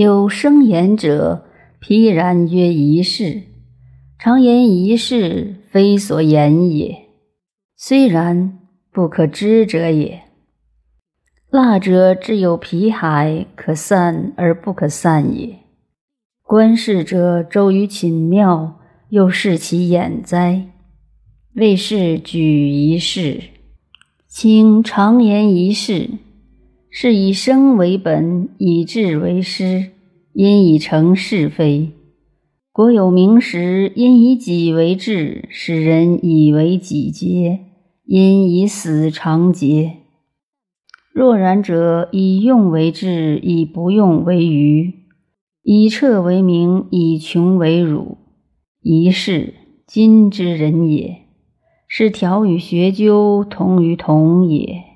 有生言者，披然曰一事。常言一事，非所言也。虽然，不可知者也。蜡者，只有皮海，可散而不可散也。观世者，周于寝庙，又视其眼哉？为是举一事，请常言一事，是以生为本，以智为师，因以成是非。国有名实，因以己为志，使人以为己节，因以死长节。若然者，以用为智，以不用为愚；以彻为明，以穷为辱。一是今之人也，是调与学究同于同也。